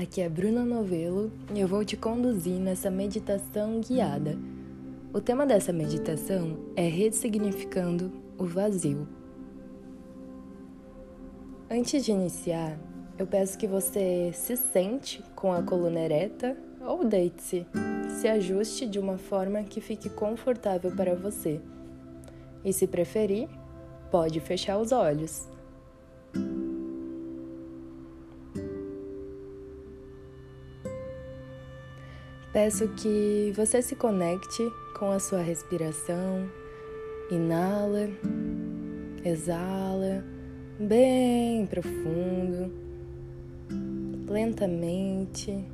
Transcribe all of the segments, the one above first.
aqui é Bruna Novelo e eu vou te conduzir nessa meditação guiada. O tema dessa meditação é ressignificando o vazio. Antes de iniciar, eu peço que você se sente com a coluna ereta ou deite-se. Se ajuste de uma forma que fique confortável para você. E se preferir, pode fechar os olhos. Peço que você se conecte com a sua respiração. Inala, exala, bem profundo, lentamente.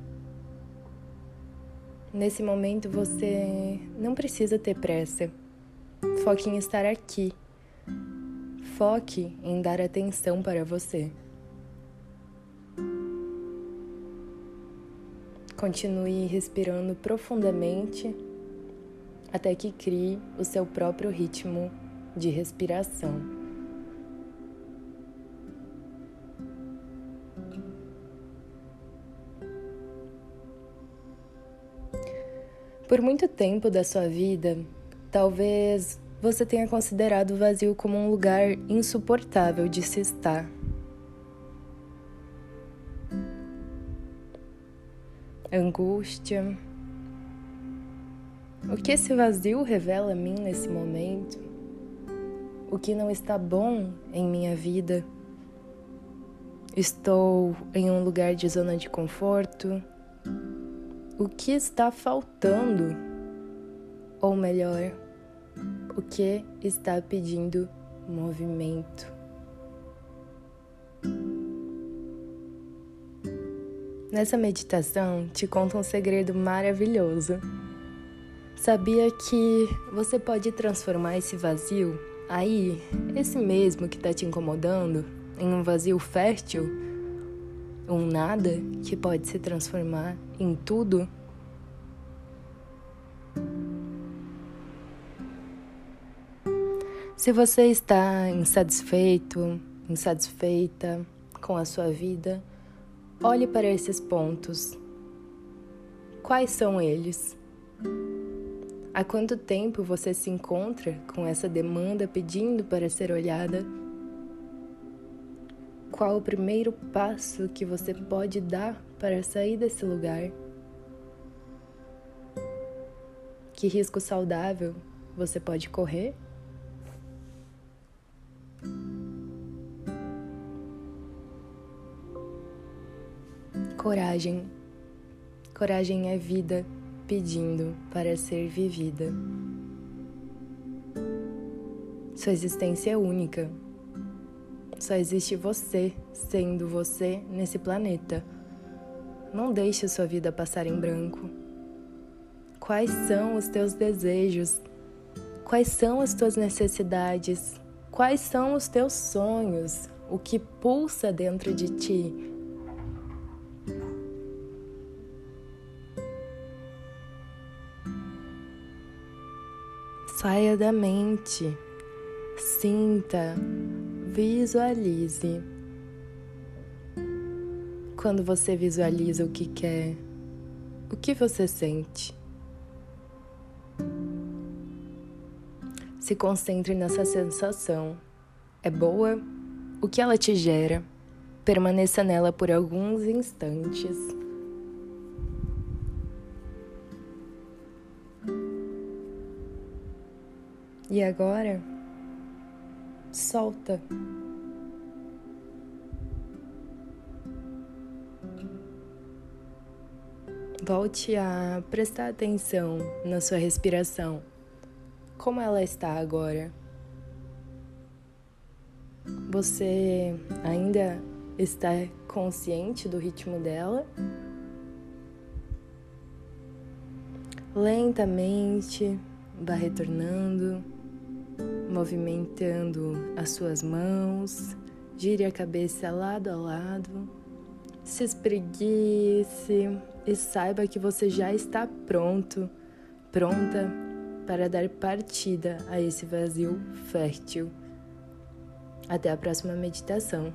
Nesse momento você não precisa ter pressa. Foque em estar aqui. Foque em dar atenção para você. Continue respirando profundamente até que crie o seu próprio ritmo de respiração. Por muito tempo da sua vida, talvez você tenha considerado o vazio como um lugar insuportável de se estar. Angústia. O que esse vazio revela a mim nesse momento? O que não está bom em minha vida? Estou em um lugar de zona de conforto? O que está faltando? Ou melhor, o que está pedindo movimento? Nessa meditação, te conto um segredo maravilhoso. Sabia que você pode transformar esse vazio aí, esse mesmo que está te incomodando, em um vazio fértil? Um nada que pode se transformar em tudo? Se você está insatisfeito, insatisfeita com a sua vida, Olhe para esses pontos. Quais são eles? Há quanto tempo você se encontra com essa demanda pedindo para ser olhada? Qual o primeiro passo que você pode dar para sair desse lugar? Que risco saudável você pode correr? Coragem. Coragem é vida pedindo para ser vivida. Sua existência é única. Só existe você sendo você nesse planeta. Não deixe sua vida passar em branco. Quais são os teus desejos? Quais são as tuas necessidades? Quais são os teus sonhos? O que pulsa dentro de ti? Saia da mente, sinta, visualize. Quando você visualiza o que quer, o que você sente? Se concentre nessa sensação. É boa? O que ela te gera? Permaneça nela por alguns instantes. E agora, solta. Volte a prestar atenção na sua respiração. Como ela está agora? Você ainda está consciente do ritmo dela? Lentamente, vá retornando movimentando as suas mãos, gire a cabeça lado a lado, se espreguice e saiba que você já está pronto, pronta para dar partida a esse vazio fértil. Até a próxima meditação.